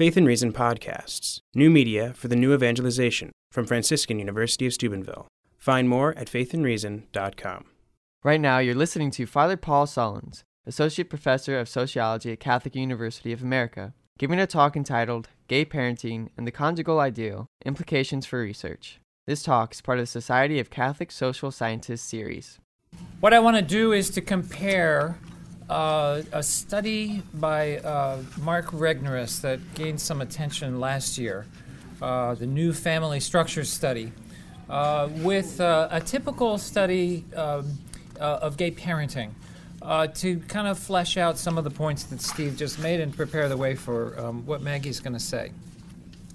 Faith and Reason podcasts, new media for the new evangelization from Franciscan University of Steubenville. Find more at faithandreason.com. Right now, you're listening to Father Paul Sullins, Associate Professor of Sociology at Catholic University of America, giving a talk entitled Gay Parenting and the Conjugal Ideal Implications for Research. This talk is part of the Society of Catholic Social Scientists series. What I want to do is to compare uh, a study by uh, Mark Regnerus that gained some attention last year, uh, the New Family Structure Study, uh, with uh, a typical study um, uh, of gay parenting. to kind of flesh out some of the points that Steve just made and prepare the way for um, what Maggie's going to say.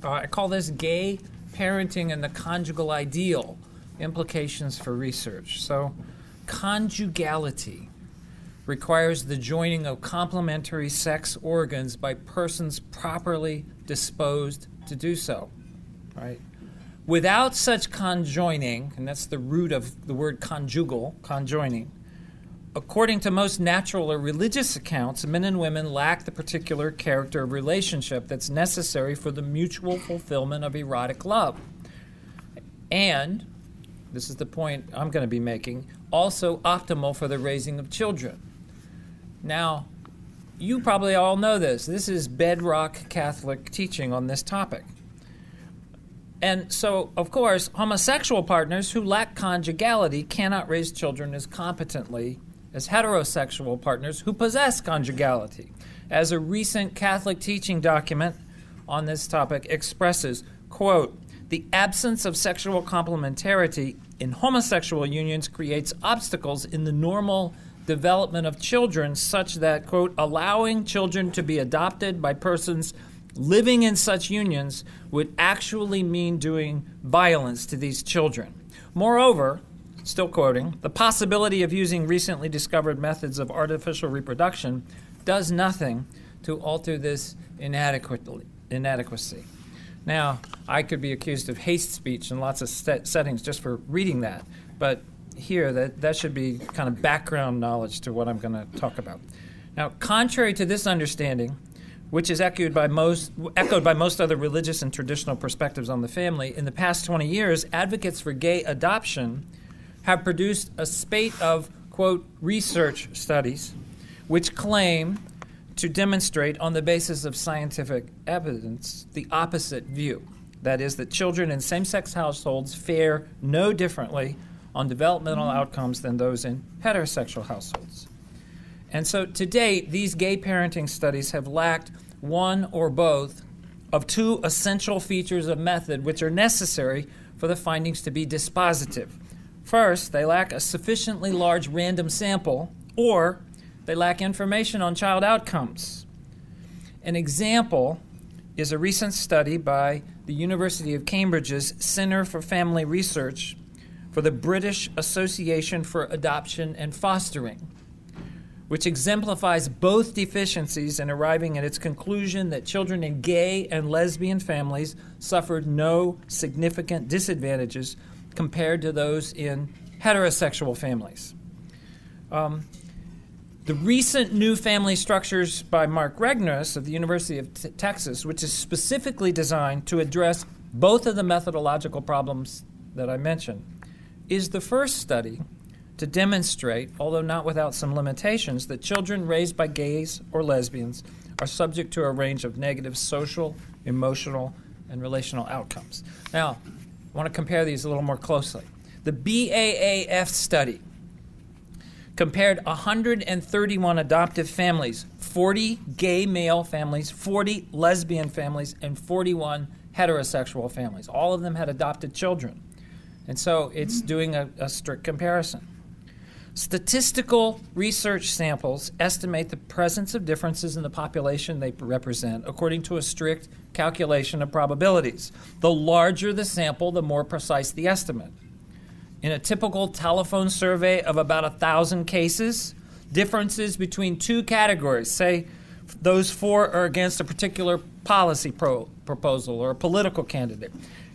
I call this Gay Parenting and the Conjugal Ideal Implications for Research. So, conjugality requires the joining of complementary sex organs by persons properly disposed to do so. Right? Without such conjoining, and that's the root of the word conjugal, conjoining, according to most natural or religious accounts, men and women lack the particular character of relationship that's necessary for the mutual fulfillment of erotic love. And, this is the point I'm going to be making, also optimal for the raising of children. Now, you probably all know this. This is bedrock Catholic teaching on this topic. And so, of course, homosexual partners who lack conjugality cannot raise children as competently as heterosexual partners who possess conjugality. As a recent Catholic teaching document on this topic expresses, quote, the absence of sexual complementarity in homosexual unions creates obstacles in the normal development of children such that, quote, allowing children to be adopted by persons living in such unions would actually mean doing violence to these children. Moreover, still quoting, the possibility of using recently discovered methods of artificial reproduction does nothing to alter this inadequacy. Now, I could be accused of hate speech in lots of set- settings just for reading that, but here that that should be kind of background knowledge to what I'm going to talk about. Now, contrary to this understanding, which is echoed by most echoed by most other religious and traditional perspectives on the family, in the past 20 years, advocates for gay adoption have produced a spate of quote research studies which claim to demonstrate on the basis of scientific evidence the opposite view. That is, that children in same sex households fare no differently on developmental outcomes than those in heterosexual households. And so to date, these gay parenting studies have lacked one or both of two essential features of method which are necessary for the findings to be dispositive. First, they lack a sufficiently large random sample, or they lack information on child outcomes. An example is a recent study by the University of Cambridge's Center for Family Research for the British Association for Adoption and Fostering, which exemplifies both deficiencies in arriving at its conclusion that children in gay and lesbian families suffered no significant disadvantages compared to those in heterosexual families. Um, the recent new family structures by Mark Regnerus of the University of T- Texas, which is specifically designed to address both of the methodological problems that I mentioned, is the first study to demonstrate, although not without some limitations, that children raised by gays or lesbians are subject to a range of negative social, emotional, and relational outcomes. Now, I want to compare these a little more closely. The BAAF study compared 131 adoptive families 40 gay male families, 40 lesbian families, and 41 heterosexual families. All of them had adopted children. And so it's doing a, a strict comparison. Statistical research samples estimate the presence of differences in the population they represent according to a strict calculation of probabilities. The larger the sample, the more precise the estimate. In a typical telephone survey of about a thousand cases, differences between two categories, say those for or against a particular policy pro- proposal or a political candidate,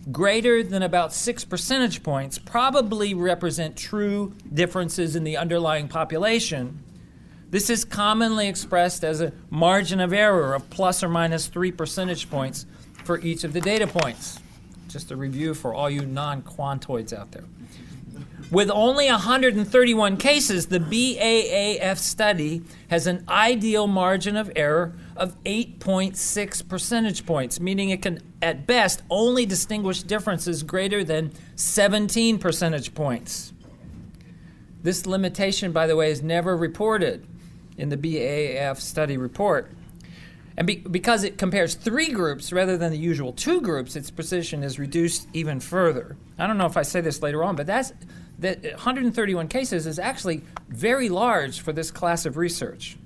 greater than about six percentage points probably represent true differences in the underlying population, This is commonly expressed as a margin of error of plus or minus three percentage points for each of the data points. Just a review for all you non quantoids out there. With only 131 cases, the BAAF study has an ideal margin of error of 8.6 percentage points, meaning it can, at best, only distinguish differences greater than 17 percentage points. This limitation, by the way, is never reported in the BAAF study report. And be, because it compares three groups rather than the usual two groups, its precision is reduced even further. I don't know if I say this later on, but that's that 131 cases is actually very large for this class of research.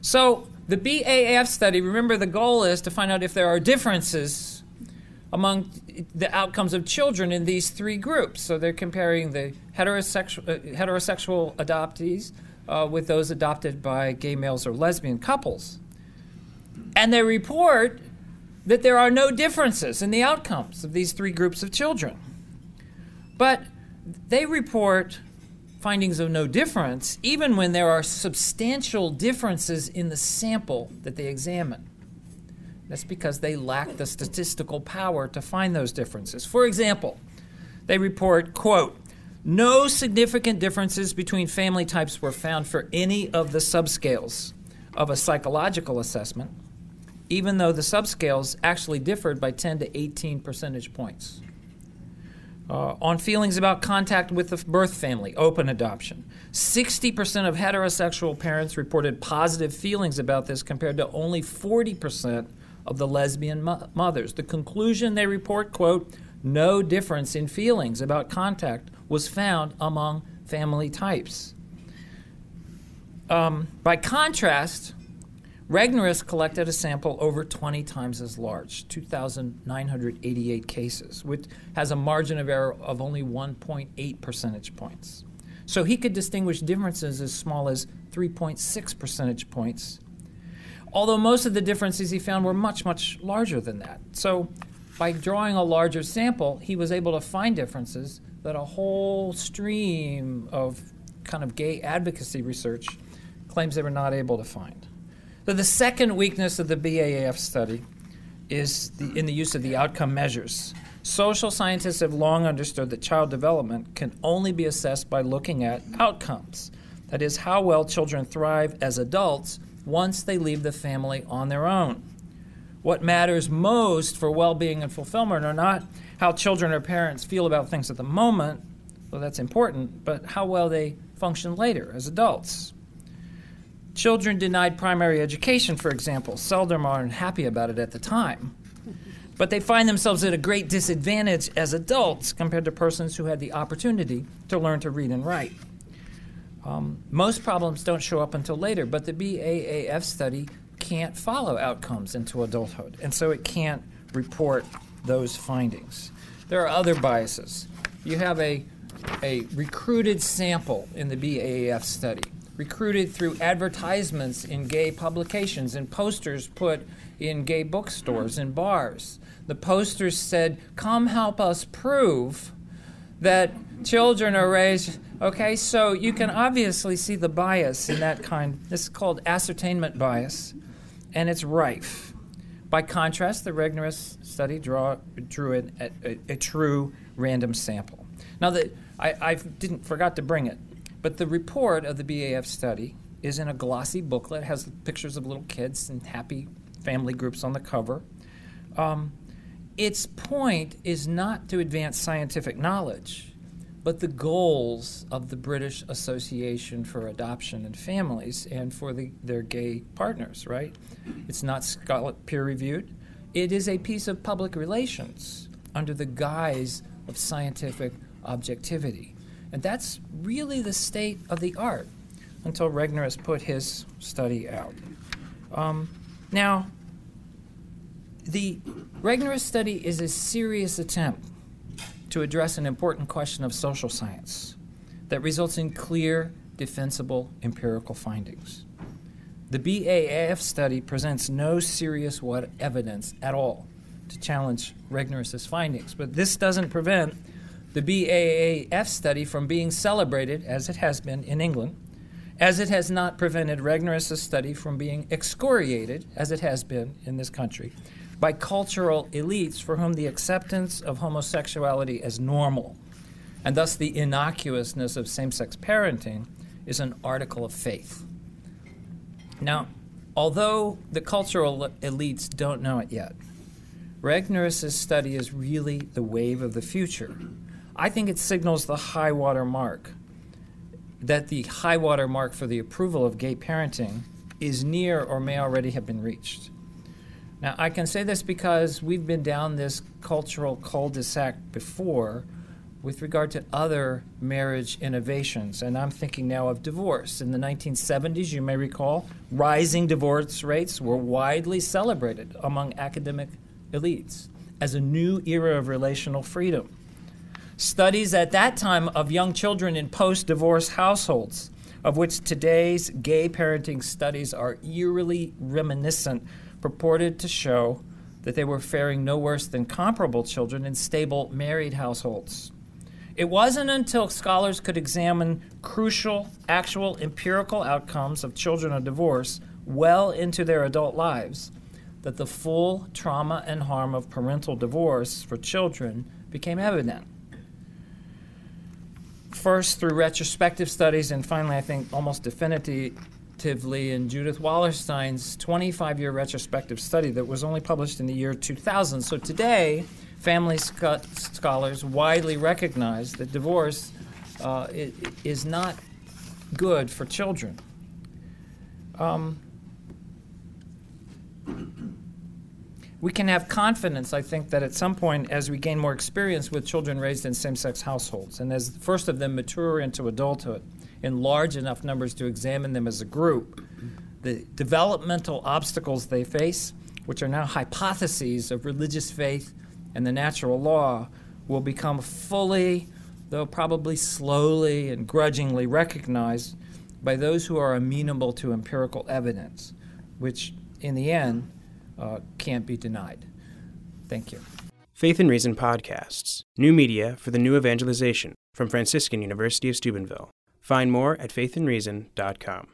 So, the BAAF study, remember the goal is to find out if there are differences among the outcomes of children in these three groups. So, they're comparing the heterosexual, uh, heterosexual adoptees uh, with those adopted by gay males or lesbian couples. And they report that there are no differences in the outcomes of these three groups of children. But they report findings of no difference even when there are substantial differences in the sample that they examine. That's because they lack the statistical power to find those differences. For example, they report, quote, no significant differences between family types were found for any of the subscales of a psychological assessment, even though the subscales actually differed by 10 to 18 percentage points. Uh, on feelings about contact with the birth family, open adoption. 60% of heterosexual parents reported positive feelings about this compared to only 40% of the lesbian mo- mothers. The conclusion they report, quote, no difference in feelings about contact was found among family types. Um, by contrast, Regnerus collected a sample over 20 times as large, 2,988 cases, which has a margin of error of only 1.8 percentage points. So he could distinguish differences as small as 3.6 percentage points, although most of the differences he found were much, much larger than that. So by drawing a larger sample, he was able to find differences that a whole stream of kind of gay advocacy research claims they were not able to find. So the second weakness of the BAAF study is the, in the use of the outcome measures. Social scientists have long understood that child development can only be assessed by looking at outcomes. That is, how well children thrive as adults once they leave the family on their own. What matters most for well being and fulfillment are not how children or parents feel about things at the moment, though that's important, but how well they function later as adults. Children denied primary education, for example, seldom are unhappy about it at the time. But they find themselves at a great disadvantage as adults compared to persons who had the opportunity to learn to read and write. Um, most problems don't show up until later, but the BAAF study can't follow outcomes into adulthood, and so it can't report those findings. There are other biases. You have a, a recruited sample in the BAAF study recruited through advertisements in gay publications and posters put in gay bookstores and bars. The posters said, Come help us prove that children are raised. Okay, so you can obviously see the bias in that kind. This is called ascertainment bias, and it's rife. By contrast, the Regnerus study draw, drew a, a, a, true random sample. Now, the, I, I didn't forgot to bring it. But the report of the BAAF study is in a glossy booklet, has pictures of little kids and happy family groups on the cover. Um, its point is not to advance scientific knowledge, but the goals of the British Association for Adoption and Families and for the, their gay partners, right? It's not peer reviewed. It is a piece of public relations under the guise of scientific objectivity. And that's really the state of the art until Regnerus put his study out. Um, now, the Regnerus study is a serious attempt to address an important question of social science that results in clear, defensible empirical findings. The BAAF study presents no serious what evidence at all to challenge Regnerus's findings, but this doesn't prevent the BAAF study from being celebrated, as it has been in England, as it has not prevented Regnerus' study from being excoriated, as it has been in this country, by cultural elites for whom the acceptance of homosexuality as normal, and thus the innocuousness of same sex parenting, is an article of faith. Now, although the cultural elites don't know it yet, Regnerus' study is really the wave of the future. I think it signals the high water mark that the high water mark for the approval of gay parenting is near or may already have been reached. Now, I can say this because we've been down this cultural cul de sac before with regard to other marriage innovations, and I'm thinking now of divorce. In the 1970s, you may recall, rising divorce rates were widely celebrated among academic elites as a new era of relational freedom. Studies at that time of young children in post divorce households, of which today's gay parenting studies are eerily reminiscent, purported to show that they were faring no worse than comparable children in stable married households. It wasn't until scholars could examine crucial, actual empirical outcomes of children of divorce well into their adult lives that the full trauma and harm of parental divorce for children became evident first through retrospective studies, and finally, I think almost definitively in Judith Wallerstein's 25 year retrospective study that was only published in the year 2000. So today, family sc- scholars widely recognize that divorce uh, is not good for children. Um, we can have confidence, I think, that at some point, as we gain more experience with children raised in same sex households, and as the first of them mature into adulthood in large enough numbers to examine them as a group, the developmental obstacles they face, which are now hypotheses of religious faith and the natural law, will become fully, though probably slowly and grudgingly, recognized by those who are amenable to empirical evidence, which, in the end, uh, can't be denied. Thank you. Faith and Reason Podcasts, new media for the new evangelization from Franciscan University of Steubenville. Find more at faithandreason.com.